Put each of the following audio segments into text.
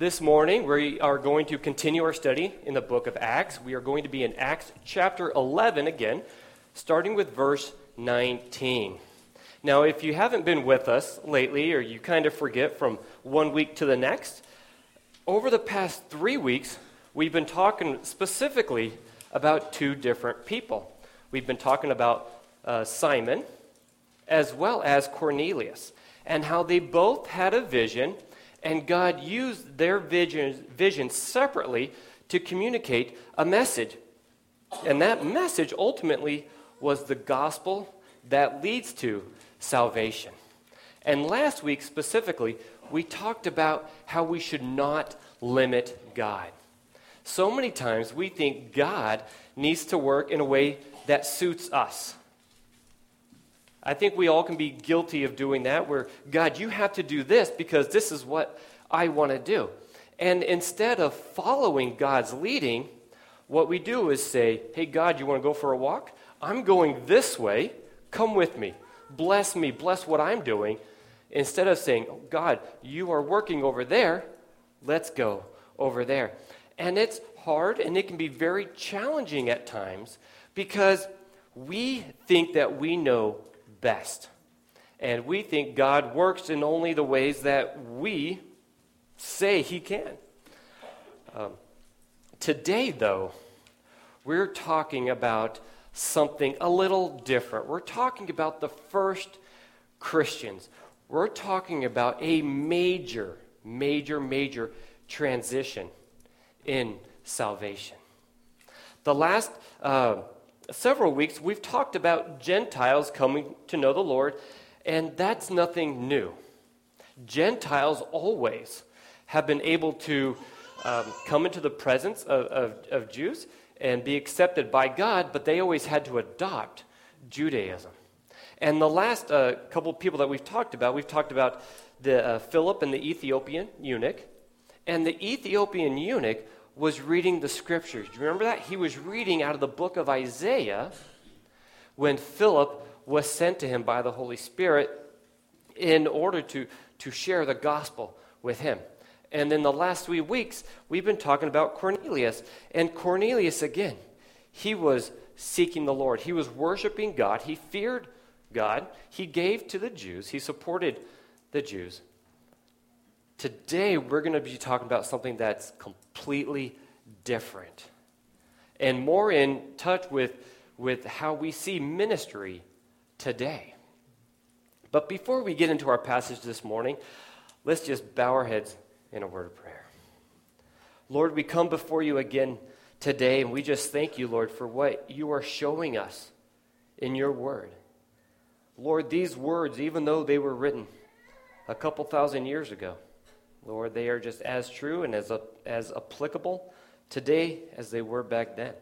This morning, we are going to continue our study in the book of Acts. We are going to be in Acts chapter 11 again, starting with verse 19. Now, if you haven't been with us lately, or you kind of forget from one week to the next, over the past three weeks, we've been talking specifically about two different people. We've been talking about uh, Simon as well as Cornelius, and how they both had a vision and God used their vision, vision separately to communicate a message. And that message ultimately was the gospel that leads to salvation. And last week specifically, we talked about how we should not limit God. So many times we think God needs to work in a way that suits us. I think we all can be guilty of doing that, where, God, you have to do this because this is what I want to do. And instead of following God's leading, what we do is say, Hey, God, you want to go for a walk? I'm going this way. Come with me. Bless me. Bless what I'm doing. Instead of saying, oh, God, you are working over there. Let's go over there. And it's hard and it can be very challenging at times because we think that we know best. And we think God works in only the ways that we say He can. Um, today, though, we're talking about something a little different. We're talking about the first Christians. We're talking about a major, major, major transition in salvation. The last uh, several weeks, we've talked about Gentiles coming to know the Lord, and that's nothing new. Gentiles always have been able to um, come into the presence of, of, of Jews and be accepted by God, but they always had to adopt Judaism. And the last uh, couple people that we've talked about, we've talked about the uh, Philip and the Ethiopian eunuch. And the Ethiopian eunuch was reading the scriptures. Do you remember that? He was reading out of the book of Isaiah when Philip was sent to him by the Holy Spirit in order to, to share the gospel with him. And in the last three weeks, we've been talking about Cornelius. And Cornelius, again, he was seeking the Lord. He was worshiping God. He feared God. He gave to the Jews. He supported the Jews. Today, we're going to be talking about something that's completely different and more in touch with, with how we see ministry today. But before we get into our passage this morning, let's just bow our heads in a word of prayer. Lord, we come before you again today, and we just thank you, Lord, for what you are showing us in your word. Lord, these words, even though they were written a couple thousand years ago, Lord, they are just as true and as, as applicable today as they were back then.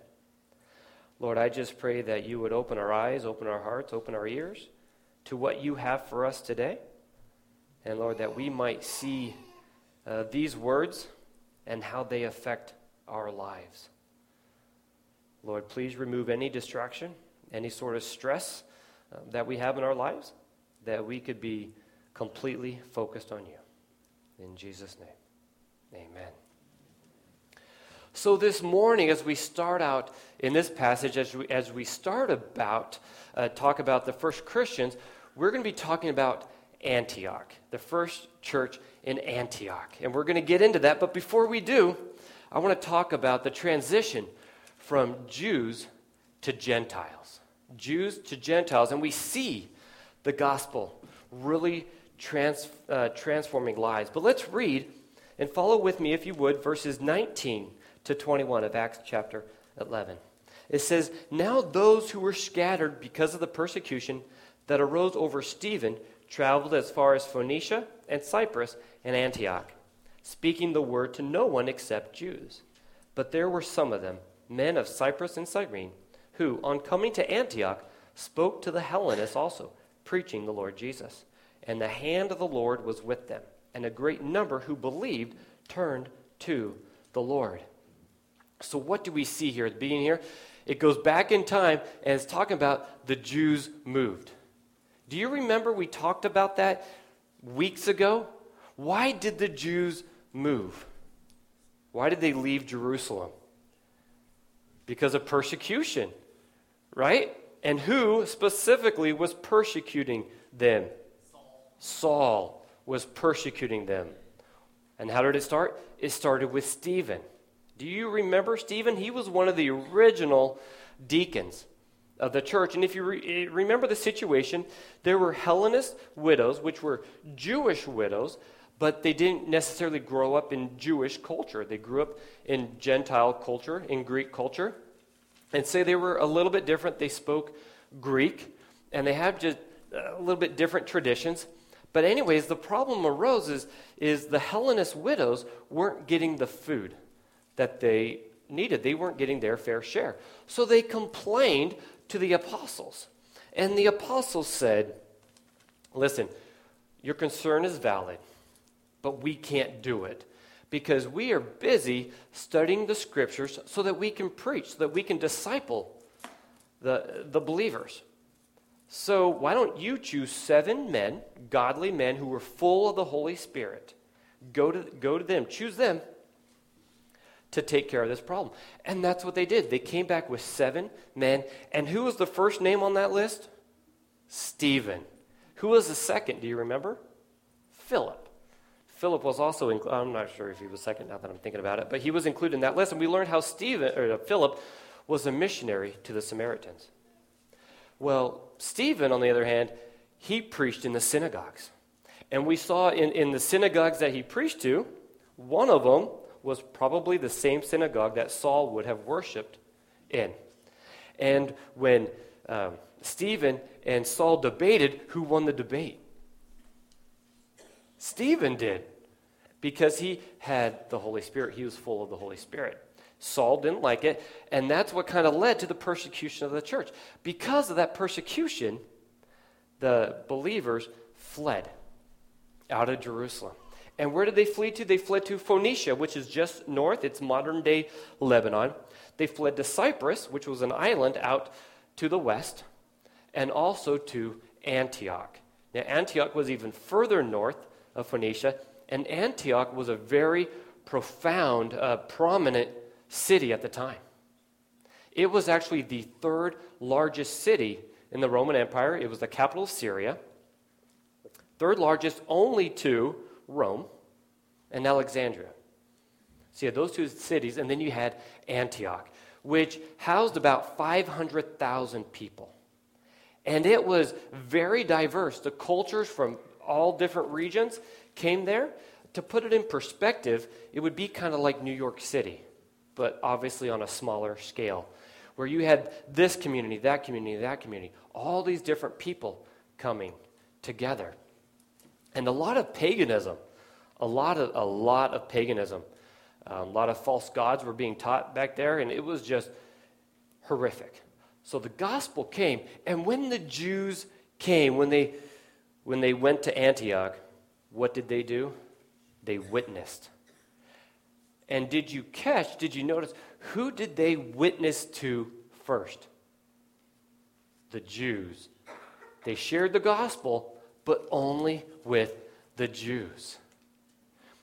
Lord, I just pray that you would open our eyes, open our hearts, open our ears to what you have for us today. And Lord, that we might see uh, these words and how they affect our lives. Lord, please remove any distraction, any sort of stress uh, that we have in our lives, that we could be completely focused on you. In Jesus' name, amen. So, this morning, as we start out in this passage, as we, as we start about, uh, talk about the first Christians, we're going to be talking about Antioch, the first church in Antioch. And we're going to get into that. But before we do, I want to talk about the transition from Jews to Gentiles. Jews to Gentiles. And we see the gospel really trans, uh, transforming lives. But let's read and follow with me, if you would, verses 19 to 21 of Acts chapter 11. It says, Now those who were scattered because of the persecution that arose over Stephen traveled as far as Phoenicia and Cyprus and Antioch, speaking the word to no one except Jews. But there were some of them, men of Cyprus and Cyrene, who, on coming to Antioch, spoke to the Hellenists also, preaching the Lord Jesus. And the hand of the Lord was with them, and a great number who believed turned to the Lord. So, what do we see here at beginning here? It goes back in time and it's talking about the Jews moved. Do you remember we talked about that weeks ago? Why did the Jews move? Why did they leave Jerusalem? Because of persecution, right? And who specifically was persecuting them? Saul. Was persecuting them. And how did it start? It started with Stephen. Do you remember Stephen? He was one of the original deacons of the church. And if you re- eh, remember the situation, there were Hellenist widows, which were Jewish widows, but they didn't necessarily grow up in Jewish culture. They grew up in Gentile culture, in Greek culture. And say they were a little bit different. They spoke Greek, and they had just a little bit different traditions. But, anyways, the problem arose is, is the Hellenist widows weren't getting the food that they needed. They weren't getting their fair share. So they complained to the apostles. And the apostles said, Listen, your concern is valid, but we can't do it because we are busy studying the scriptures so that we can preach, so that we can disciple the, the believers. So, why don't you choose seven men, godly men who were full of the Holy Spirit? Go to, go to them, choose them to take care of this problem. And that's what they did. They came back with seven men. And who was the first name on that list? Stephen. Who was the second? Do you remember? Philip. Philip was also, inc- I'm not sure if he was second now that I'm thinking about it, but he was included in that list. And we learned how Stephen, or Philip was a missionary to the Samaritans. Well, Stephen, on the other hand, he preached in the synagogues. And we saw in, in the synagogues that he preached to, one of them was probably the same synagogue that Saul would have worshiped in. And when um, Stephen and Saul debated, who won the debate? Stephen did, because he had the Holy Spirit. He was full of the Holy Spirit. Saul didn't like it, and that's what kind of led to the persecution of the church. Because of that persecution, the believers fled out of Jerusalem. And where did they flee to? They fled to Phoenicia, which is just north. It's modern day Lebanon. They fled to Cyprus, which was an island out to the west, and also to Antioch. Now, Antioch was even further north of Phoenicia, and Antioch was a very profound, uh, prominent city at the time. It was actually the third largest city in the Roman Empire. It was the capital of Syria, third largest only to Rome and Alexandria. So you had those two cities, and then you had Antioch, which housed about 500,000 people. And it was very diverse. The cultures from all different regions came there. To put it in perspective, it would be kind of like New York City, but obviously on a smaller scale, where you had this community, that community, that community, all these different people coming together. And a lot of paganism, a lot of, a lot of paganism. Um, a lot of false gods were being taught back there, and it was just horrific. So the gospel came, and when the Jews came, when they, when they went to Antioch, what did they do? They witnessed. And did you catch, did you notice, who did they witness to first? The Jews. They shared the gospel, but only with the Jews.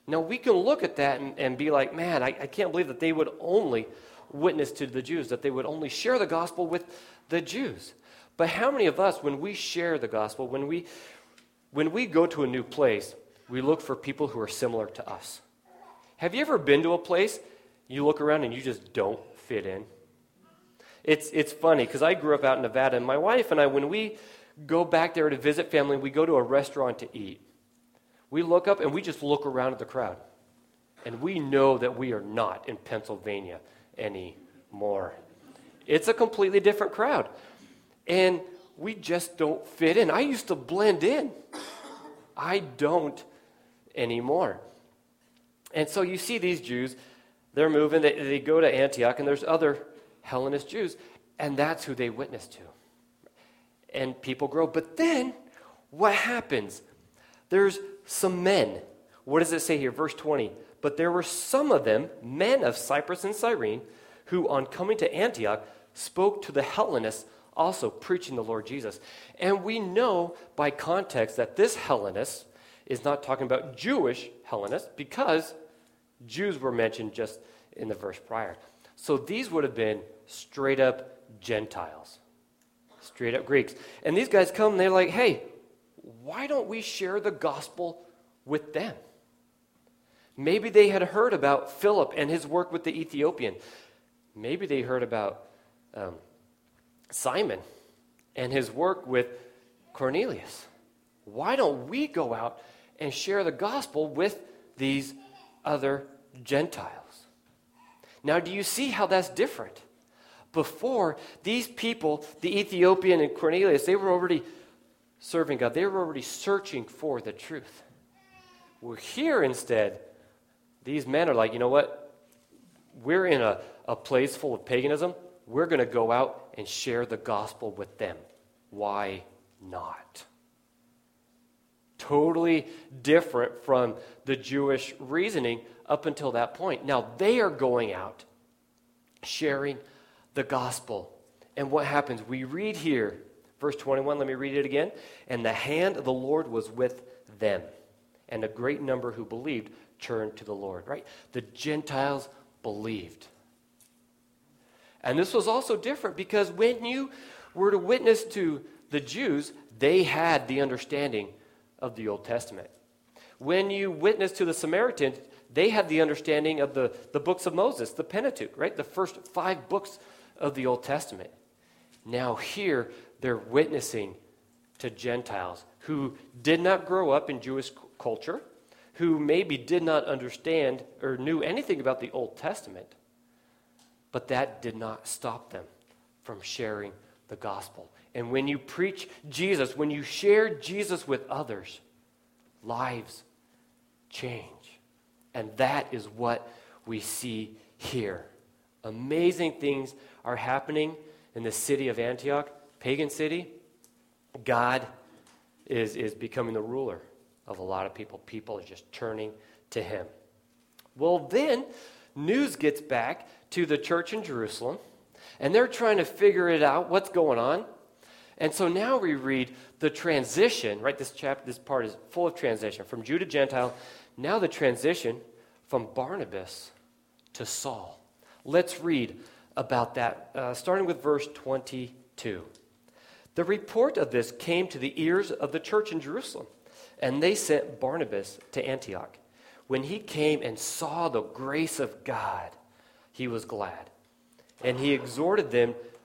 Now, we can look at that and, and be like, man, I, I can't believe that they would only witness to the Jews, that they would only share the gospel with the Jews. But how many of us, when we share the gospel, when we, when we go to a new place, we look for people who are similar to us? Have you ever been to a place, you look around and you just don't fit in? It's, it's funny because I grew up out in Nevada, and my wife and I, when we go back there to visit family, we go to a restaurant to eat. We look up and we just look around at the crowd. And we know that we are not in Pennsylvania anymore. It's a completely different crowd. And we just don't fit in. I used to blend in. I don't anymore. And so you see these Jews, they're moving, they, they go to Antioch, and there's other Hellenist Jews, and that's who they witness to. And people grow. But then, what happens? There's some men. What does it say here? Verse 20. But there were some of them, men of Cyprus and Cyrene, who on coming to Antioch spoke to the Hellenists, also preaching the Lord Jesus. And we know by context that this Hellenist is not talking about Jewish Hellenists because Jews were mentioned just in the verse prior. So these would have been straight up Gentiles, straight up Greeks. And these guys come and they're like, hey, why don't we share the gospel with them? Maybe they had heard about Philip and his work with the Ethiopian. Maybe they heard about um, Simon and his work with Cornelius. Why don't we go out and share the gospel with these other Gentiles? Now, do you see how that's different? Before, these people, the Ethiopian and Cornelius, they were already serving God. They were already searching for the truth. Well, here instead, these men are like, you know what? We're in a, a place full of paganism. We're going to go out and share the gospel with them. Why not? Totally different from the Jewish reasoning up until that point. Now they are going out sharing the gospel. And what happens? We read here, verse 21, let me read it again. And the hand of the Lord was with them, and a great number who believed turned to the Lord, right? The Gentiles believed. And this was also different because when you were to witness to the Jews, they had the understanding of the Old Testament. When you witness to the Samaritans, they had the understanding of the, the books of Moses, the Pentateuch, right? The first five books of the Old Testament. Now, here, they're witnessing to Gentiles who did not grow up in Jewish culture, who maybe did not understand or knew anything about the Old Testament, but that did not stop them from sharing the gospel. And when you preach Jesus, when you share Jesus with others, lives change. And that is what we see here. Amazing things are happening in the city of Antioch, pagan city. God is, is becoming the ruler of a lot of people. People are just turning to him. Well, then news gets back to the church in Jerusalem, and they're trying to figure it out what's going on. And so now we read the transition, right? This chapter, this part is full of transition from Jew to Gentile. Now the transition from Barnabas to Saul. Let's read about that, uh, starting with verse 22. The report of this came to the ears of the church in Jerusalem. And they sent Barnabas to Antioch. When he came and saw the grace of God, he was glad. And he exhorted them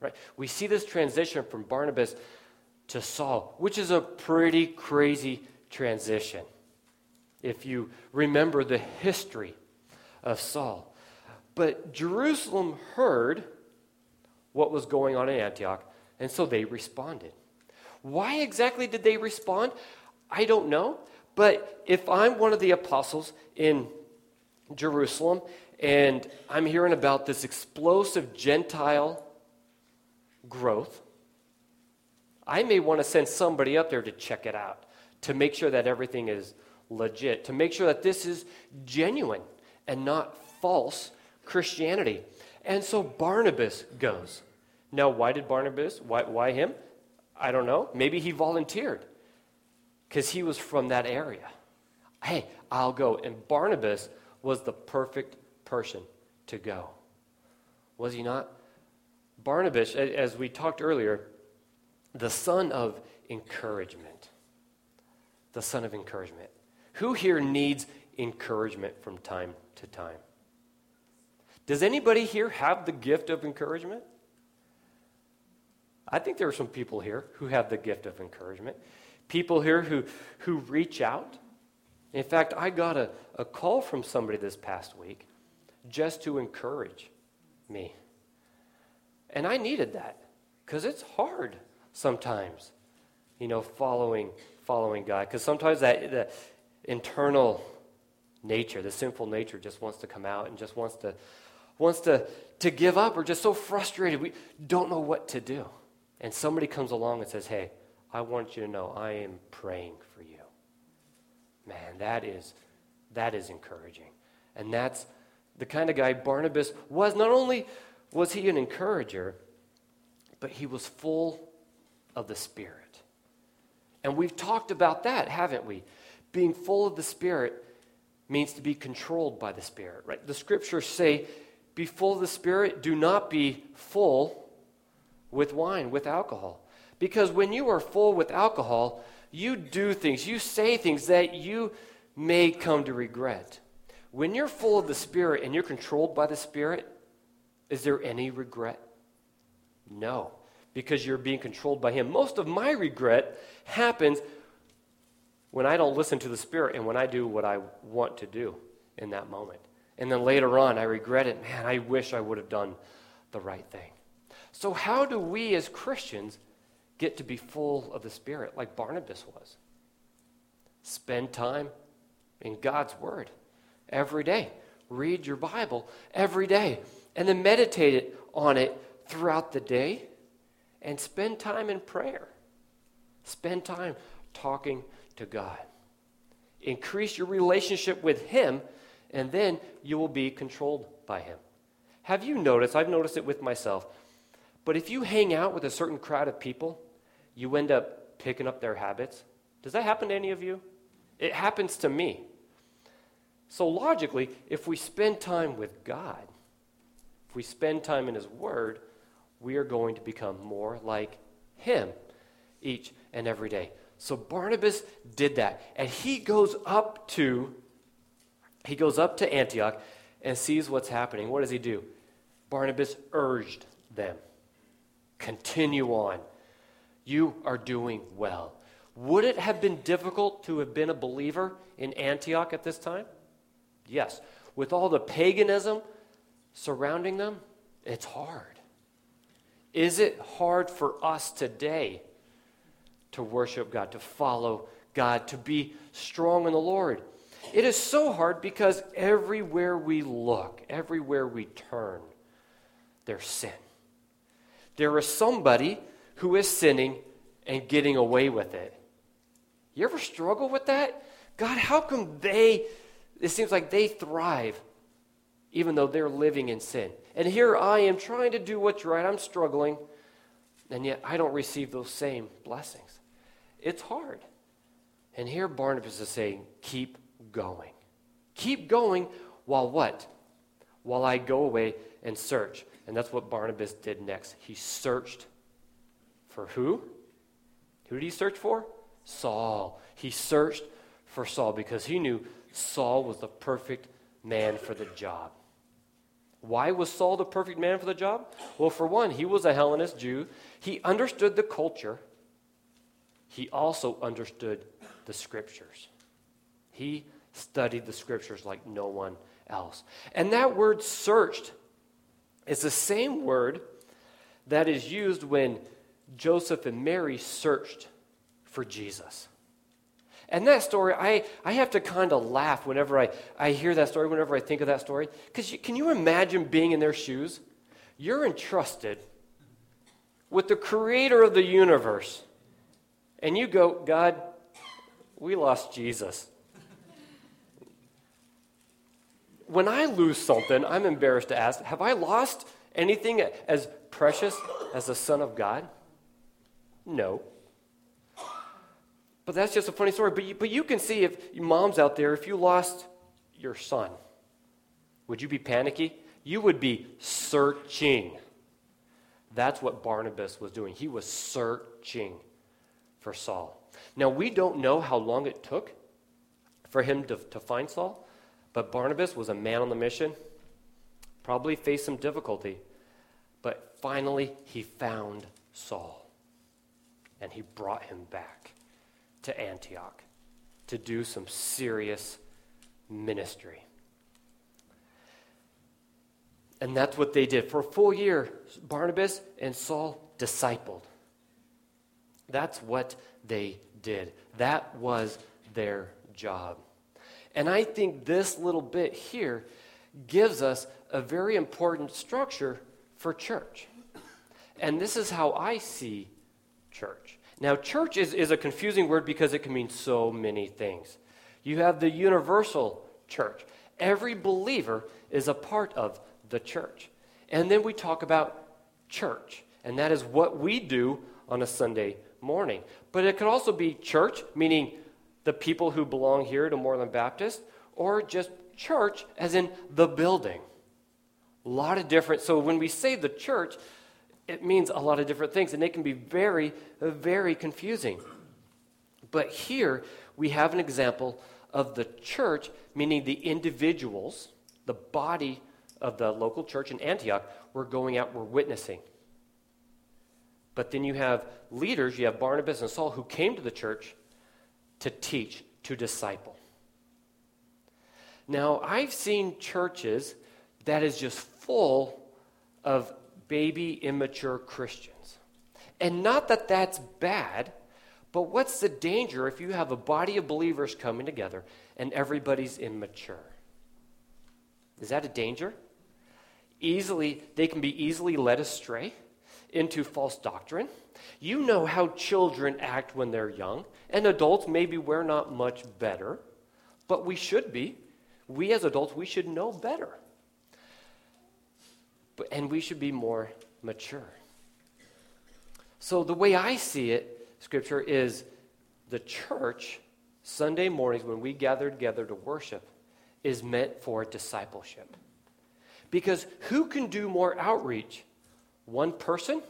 Right? We see this transition from Barnabas to Saul, which is a pretty crazy transition. If you remember the history of Saul. But Jerusalem heard what was going on in Antioch, and so they responded. Why exactly did they respond? I don't know. But if I'm one of the apostles in Jerusalem and I'm hearing about this explosive Gentile growth, I may want to send somebody up there to check it out, to make sure that everything is legit, to make sure that this is genuine and not false Christianity. And so Barnabas goes. Now, why did Barnabas? Why, why him? I don't know. Maybe he volunteered because he was from that area. Hey, I'll go. And Barnabas was the perfect person to go. Was he not? Barnabas, as we talked earlier, the son of encouragement. The son of encouragement. Who here needs encouragement from time to time? Does anybody here have the gift of encouragement? I think there are some people here who have the gift of encouragement people here who, who reach out. In fact, I got a, a call from somebody this past week just to encourage me. And I needed that because it's hard sometimes, you know, following, following God. Because sometimes that the internal nature, the sinful nature, just wants to come out and just wants to wants to, to give up or just so frustrated. We don't know what to do. And somebody comes along and says, Hey, I want you to know I am praying for you. Man, that is, that is encouraging. And that's the kind of guy Barnabas was. Not only was he an encourager, but he was full of the Spirit. And we've talked about that, haven't we? Being full of the Spirit means to be controlled by the Spirit, right? The scriptures say, be full of the Spirit, do not be full with wine, with alcohol. Because when you are full with alcohol, you do things, you say things that you may come to regret. When you're full of the Spirit and you're controlled by the Spirit, is there any regret? No, because you're being controlled by Him. Most of my regret happens when I don't listen to the Spirit and when I do what I want to do in that moment. And then later on, I regret it. Man, I wish I would have done the right thing. So, how do we as Christians get to be full of the Spirit like Barnabas was? Spend time in God's Word every day. Read your Bible every day. And then meditate on it throughout the day. And spend time in prayer. Spend time talking to God. Increase your relationship with Him, and then you will be controlled by Him. Have you noticed? I've noticed it with myself. But if you hang out with a certain crowd of people, you end up picking up their habits. Does that happen to any of you? It happens to me. So, logically, if we spend time with God, if we spend time in His Word, we are going to become more like Him each and every day. So Barnabas did that. And he goes up to he goes up to Antioch and sees what's happening. What does he do? Barnabas urged them. Continue on. You are doing well. Would it have been difficult to have been a believer in Antioch at this time? Yes. With all the paganism surrounding them, it's hard. Is it hard for us today to worship God, to follow God, to be strong in the Lord. It is so hard because everywhere we look, everywhere we turn, there's sin. There is somebody who is sinning and getting away with it. You ever struggle with that? God, how come they, it seems like they thrive even though they're living in sin? And here I am trying to do what's right. I'm struggling, and yet I don't receive those same blessings. It's hard. And here Barnabas is saying, keep going. Keep going while what? While I go away and search. And that's what Barnabas did next. He searched for who? Who did he search for? Saul. He searched for Saul because he knew Saul was the perfect man for the job. Why was Saul the perfect man for the job? Well, for one, he was a Hellenist Jew. He understood the culture he also understood the scriptures. He studied the scriptures like no one else. And that word searched is the same word that is used when Joseph and Mary searched for Jesus. And that story, I, I have to kind of laugh whenever I, I hear that story, whenever I think of that story. Because can you imagine being in their shoes? You're entrusted with the creator of the universe and you go, God, we lost Jesus. when I lose something, I'm embarrassed to ask, have I lost anything as precious as the Son of God? No. But that's just a funny story. But you, but you can see if moms out there, if you lost your son, would you be panicky? You would be searching. That's what Barnabas was doing. He was searching for Saul. Now, we don't know how long it took for him to, to find Saul, but Barnabas was a man on the mission, probably faced some difficulty, but finally he found Saul and he brought him back to Antioch to do some serious ministry. And that's what they did. For a full year, Barnabas and Saul discipled. That's what they did. That was their job. And I think this little bit here gives us a very important structure for church. And this is how I see church. Now, church is, is a confusing word because it can mean so many things. You have the universal church, every believer is a part of the church. And then we talk about church, and that is what we do on a Sunday morning. But it could also be church, meaning the people who belong here to Moreland Baptist, or just church, as in the building. A lot of different. So when we say the church, it means a lot of different things, and they can be very, very confusing. But here we have an example of the church, meaning the individuals, the body of the local church in Antioch, were going out, were witnessing. But then you have leaders, you have Barnabas and Saul, who came to the church to teach, to disciple. Now, I've seen churches that is just full of baby, immature Christians. And not that that's bad, but what's the danger if you have a body of believers coming together and everybody's immature? Is that a danger? Easily, they can be easily led astray into false doctrine. You know how children act when they're young, and adults, maybe we're not much better, but we should be. We as adults, we should know better. But, and we should be more mature. So, the way I see it, Scripture, is the church, Sunday mornings when we gather together to worship, is meant for discipleship. Because who can do more outreach? One person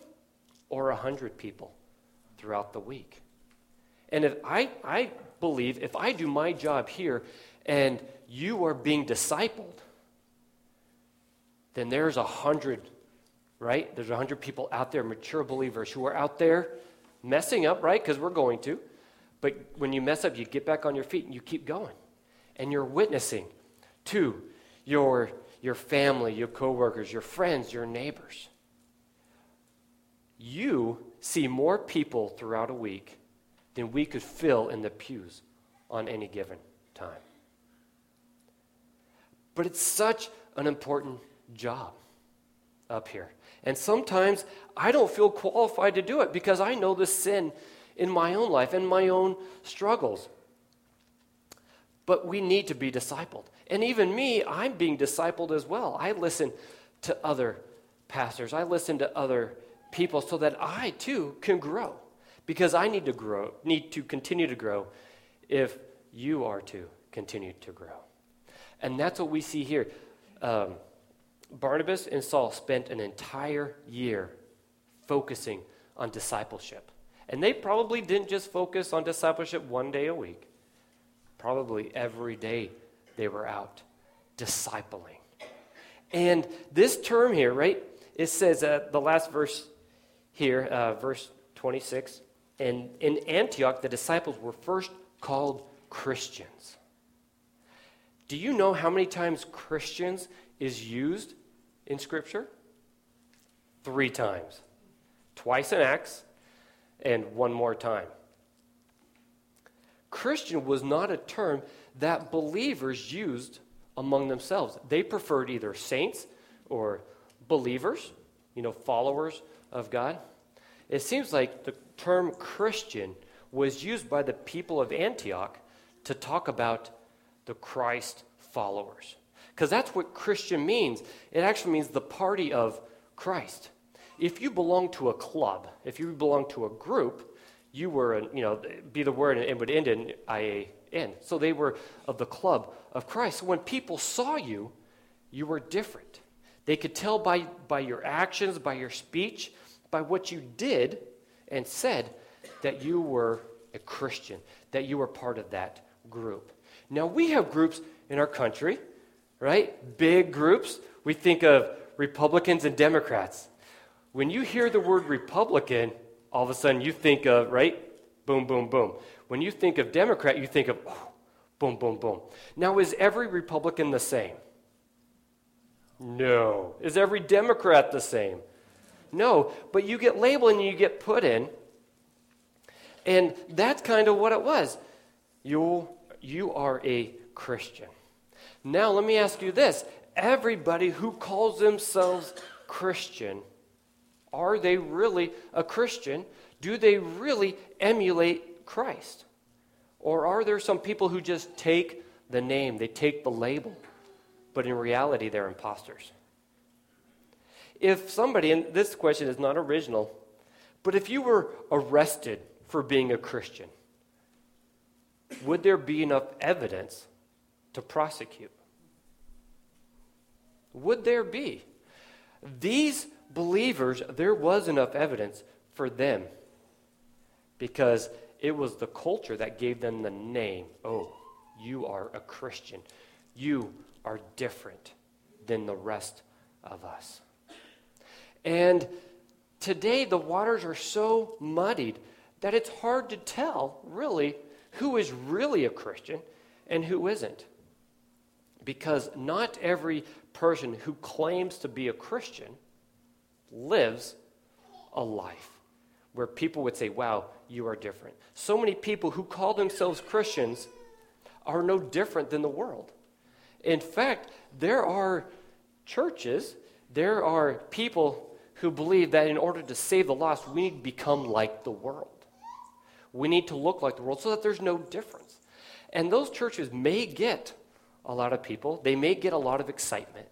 or a hundred people throughout the week? And if I, I believe if I do my job here and you are being discipled, then there's a hundred, right? There's a hundred people out there, mature believers, who are out there messing up, right? Because we're going to. But when you mess up, you get back on your feet and you keep going. And you're witnessing to your, your family, your coworkers, your friends, your neighbors. You see more people throughout a week than we could fill in the pews on any given time. But it's such an important job up here. And sometimes I don't feel qualified to do it because I know the sin in my own life and my own struggles. But we need to be discipled. And even me, I'm being discipled as well. I listen to other pastors, I listen to other people so that I too can grow. Because I need to grow, need to continue to grow if you are to continue to grow. And that's what we see here. Um, Barnabas and Saul spent an entire year focusing on discipleship. And they probably didn't just focus on discipleship one day a week, probably every day they were out discipling. And this term here, right, it says uh, the last verse here, uh, verse 26, and in Antioch, the disciples were first called Christians. Do you know how many times Christians is used in Scripture? Three times. Twice in Acts and one more time. Christian was not a term that believers used among themselves. They preferred either saints or believers, you know, followers of God. It seems like the term Christian was used by the people of Antioch to talk about the Christ followers. Because that's what Christian means. It actually means the party of Christ. If you belong to a club, if you belong to a group, you were, you know, be the word and it would end in I-A-N. So they were of the club of Christ. So when people saw you, you were different. They could tell by, by your actions, by your speech, by what you did and said that you were a Christian, that you were part of that group. Now, we have groups in our country right? Big groups. We think of Republicans and Democrats. When you hear the word Republican, all of a sudden you think of, right? Boom, boom, boom. When you think of Democrat, you think of, oh, boom, boom, boom. Now, is every Republican the same? No. Is every Democrat the same? No. But you get labeled and you get put in. And that's kind of what it was. You, you are a Christian. Now, let me ask you this everybody who calls themselves Christian, are they really a Christian? Do they really emulate Christ? Or are there some people who just take the name, they take the label, but in reality they're imposters? If somebody, and this question is not original, but if you were arrested for being a Christian, would there be enough evidence to prosecute? Would there be? These believers, there was enough evidence for them because it was the culture that gave them the name. Oh, you are a Christian. You are different than the rest of us. And today, the waters are so muddied that it's hard to tell, really, who is really a Christian and who isn't. Because not every person who claims to be a Christian lives a life where people would say, Wow, you are different. So many people who call themselves Christians are no different than the world. In fact, there are churches, there are people who believe that in order to save the lost, we need to become like the world. We need to look like the world so that there's no difference. And those churches may get a lot of people, they may get a lot of excitement.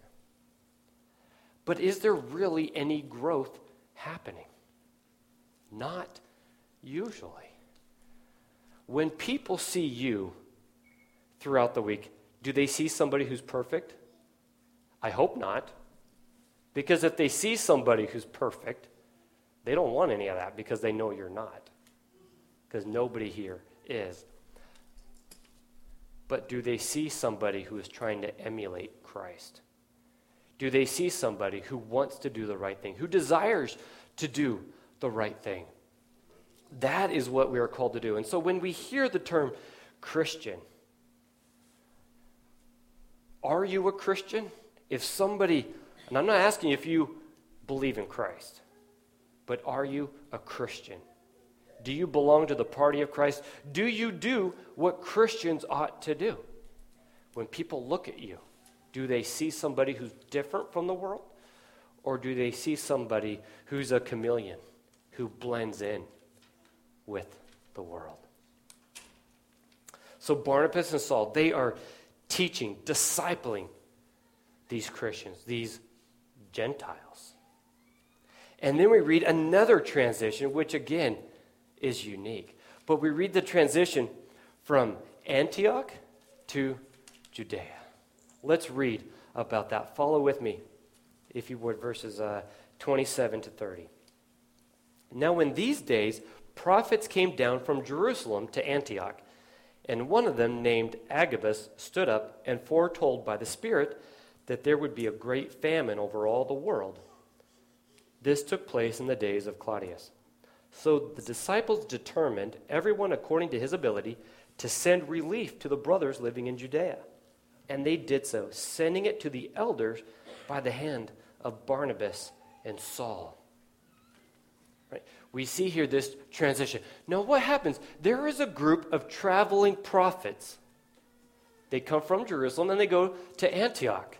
But is there really any growth happening? Not usually. When people see you throughout the week, do they see somebody who's perfect? I hope not. Because if they see somebody who's perfect, they don't want any of that because they know you're not. Because nobody here is. But do they see somebody who is trying to emulate Christ? Do they see somebody who wants to do the right thing, who desires to do the right thing? That is what we are called to do. And so when we hear the term Christian, are you a Christian? If somebody, and I'm not asking if you believe in Christ, but are you a Christian? Do you belong to the party of Christ? Do you do what Christians ought to do? When people look at you, do they see somebody who's different from the world? Or do they see somebody who's a chameleon, who blends in with the world? So Barnabas and Saul, they are teaching, discipling these Christians, these Gentiles. And then we read another transition, which again is unique. But we read the transition from Antioch to Judea. Let's read about that. Follow with me, if you would, verses uh, 27 to 30. Now, in these days, prophets came down from Jerusalem to Antioch, and one of them, named Agabus, stood up and foretold by the Spirit that there would be a great famine over all the world. This took place in the days of Claudius. So the disciples determined, everyone according to his ability, to send relief to the brothers living in Judea. And they did so, sending it to the elders by the hand of Barnabas and Saul. Right? We see here this transition. Now, what happens? There is a group of traveling prophets. They come from Jerusalem and they go to Antioch.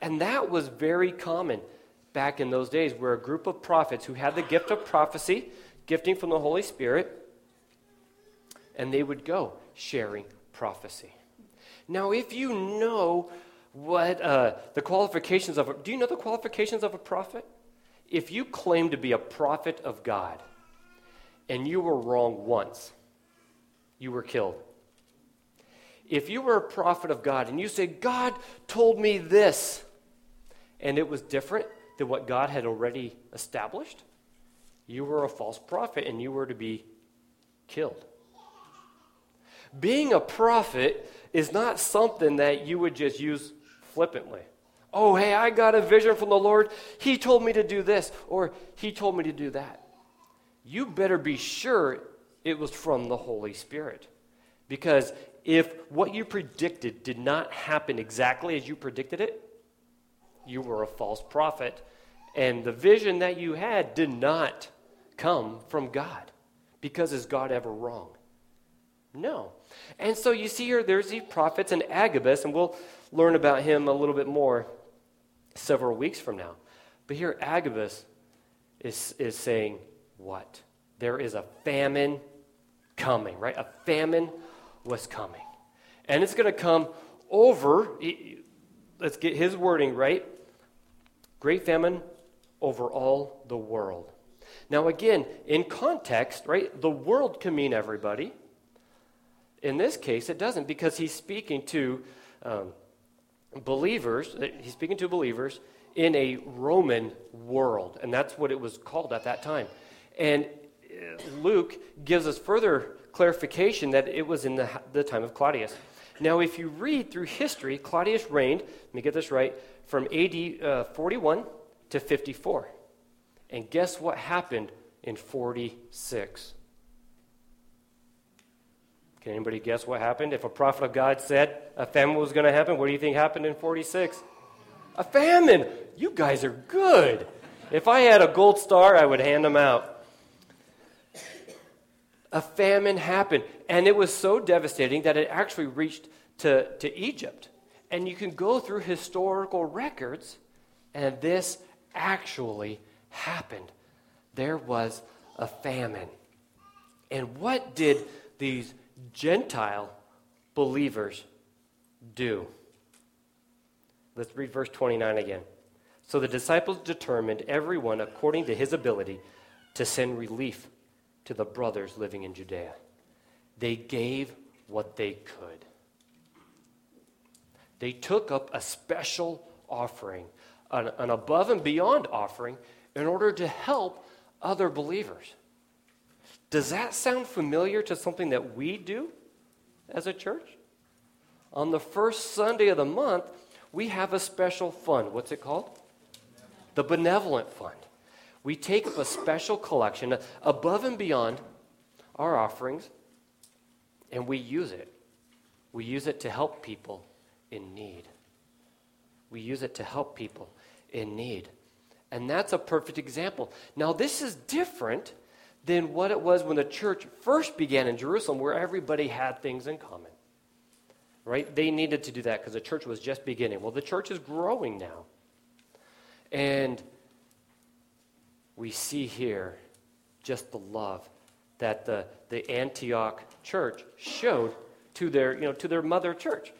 And that was very common back in those days were a group of prophets who had the gift of prophecy, gifting from the Holy Spirit, and they would go sharing prophecy. Now, if you know what uh, the qualifications of a, do you know the qualifications of a prophet? If you claim to be a prophet of God and you were wrong once, you were killed. If you were a prophet of God and you say, God told me this, and it was different, than what God had already established, you were a false prophet and you were to be killed. Being a prophet is not something that you would just use flippantly. Oh, hey, I got a vision from the Lord. He told me to do this, or He told me to do that. You better be sure it was from the Holy Spirit. Because if what you predicted did not happen exactly as you predicted it, you were a false prophet, and the vision that you had did not come from God. Because is God ever wrong? No. And so you see here, there's these prophets and Agabus, and we'll learn about him a little bit more several weeks from now. But here, Agabus is, is saying, What? There is a famine coming, right? A famine was coming. And it's going to come over, let's get his wording right. Great famine over all the world. Now, again, in context, right, the world can mean everybody. In this case, it doesn't because he's speaking to um, believers, uh, he's speaking to believers in a Roman world, and that's what it was called at that time. And uh, Luke gives us further clarification that it was in the, the time of Claudius. Now, if you read through history, Claudius reigned, let me get this right, from AD uh, 41 to 54. And guess what happened in 46? Can anybody guess what happened? If a prophet of God said a famine was going to happen, what do you think happened in 46? A famine. You guys are good. If I had a gold star, I would hand them out. A famine happened, and it was so devastating that it actually reached to, to Egypt. And you can go through historical records, and this actually happened. There was a famine. And what did these Gentile believers do? Let's read verse 29 again. So the disciples determined, everyone according to his ability, to send relief to the brothers living in Judea. They gave what they could. They took up a special offering, an, an above and beyond offering, in order to help other believers. Does that sound familiar to something that we do as a church? On the first Sunday of the month, we have a special fund. What's it called? The Benevolent Fund. We take up a special collection above and beyond our offerings, and we use it. We use it to help people in need. We use it to help people in need. And that's a perfect example. Now, this is different than what it was when the church first began in Jerusalem, where everybody had things in common right? They needed to do that because the church was just beginning. Well, the church is growing now. And we see here just the love that the, the Antioch church showed to their, you know, to their mother church.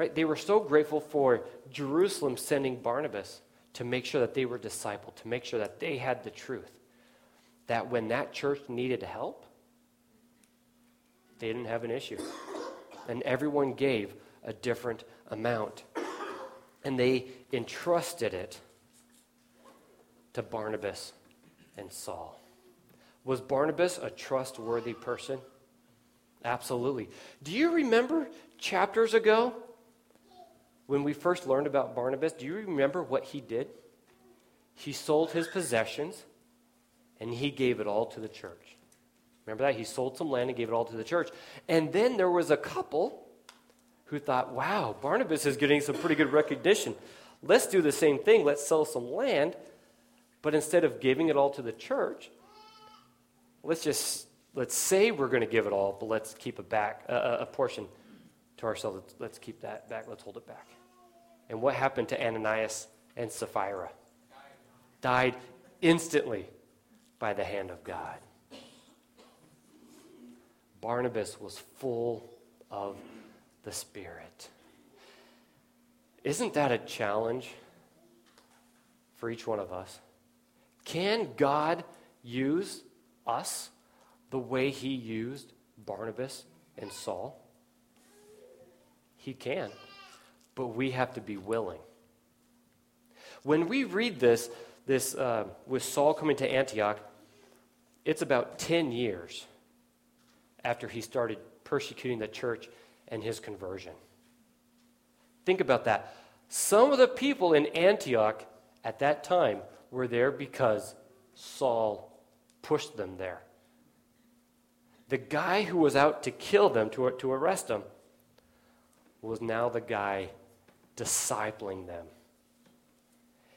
Right? They were so grateful for Jerusalem sending Barnabas to make sure that they were discipled, to make sure that they had the truth. That when that church needed help, they didn't have an issue and everyone gave a different amount. And they entrusted it to Barnabas and Saul. Was Barnabas a trustworthy person? Absolutely. Do you remember chapters ago when we first learned about Barnabas? Do you remember what he did? He sold his possessions and he gave it all to the church. Remember that? He sold some land and gave it all to the church. And then there was a couple who thought, wow, Barnabas is getting some pretty good recognition. Let's do the same thing. Let's sell some land. But instead of giving it all to the church, let's just let's say we're going to give it all, but let's keep a back a, a portion to ourselves. Let's, let's keep that back. Let's hold it back. And what happened to Ananias and Sapphira? Died instantly by the hand of God. Barnabas was full of the Spirit. Isn't that a challenge for each one of us? Can God use us the way he used Barnabas and Saul? He can, but we have to be willing. When we read this, this uh, with Saul coming to Antioch, it's about 10 years after he started persecuting the church and his conversion. Think about that. Some of the people in Antioch at that time were there because Saul pushed them there. The guy who was out to kill them, to, to arrest them, was now the guy discipling them.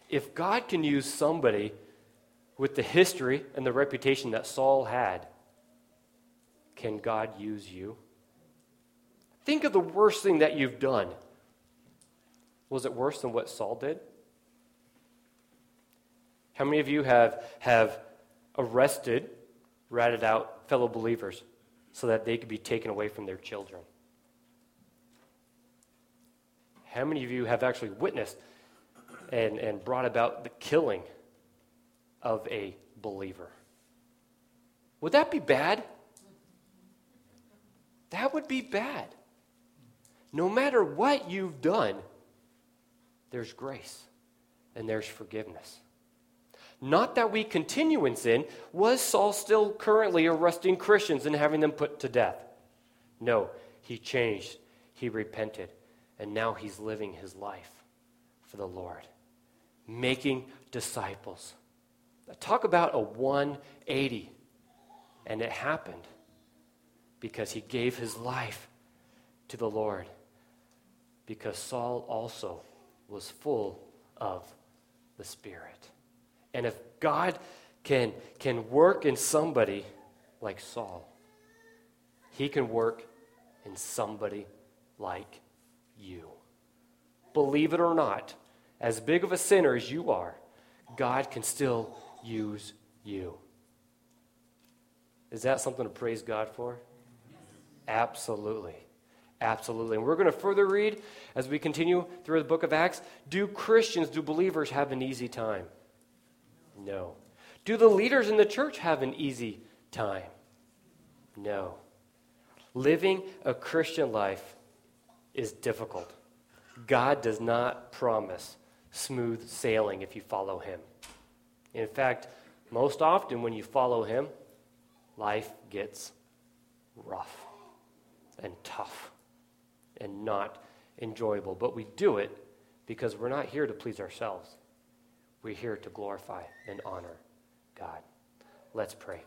If God can use somebody with the history and the reputation that Saul had can God use you? Think of the worst thing that you've done. Was it worse than what Saul did? How many of you have, have arrested, ratted out fellow believers so that they could be taken away from their children? How many of you have actually witnessed and, and brought about the killing of a believer? Would that be bad? That would be bad. No matter what you've done, there's grace and there's forgiveness. Not that we continue in sin. Was Saul still currently arresting Christians and having them put to death? No, he changed. He repented and now he's living his life for the Lord, making disciples. Talk about a 180. And it happened because he gave his life to the Lord. Because Saul also was full of the Spirit. And if God can, can work in somebody like Saul, he can work in somebody like you. Believe it or not, as big of a sinner as you are, God can still use you. Is that something to praise God for? Absolutely. Absolutely. And we're going to further read as we continue through the book of Acts. Do Christians, do believers have an easy time? No. Do the leaders in the church have an easy time? No. Living a Christian life is difficult. God does not promise smooth sailing if you follow Him. In fact, most often when you follow Him, life gets rough and tough and not enjoyable. But we do it because we're not here to please ourselves. We're here to glorify and honor God. Let's pray.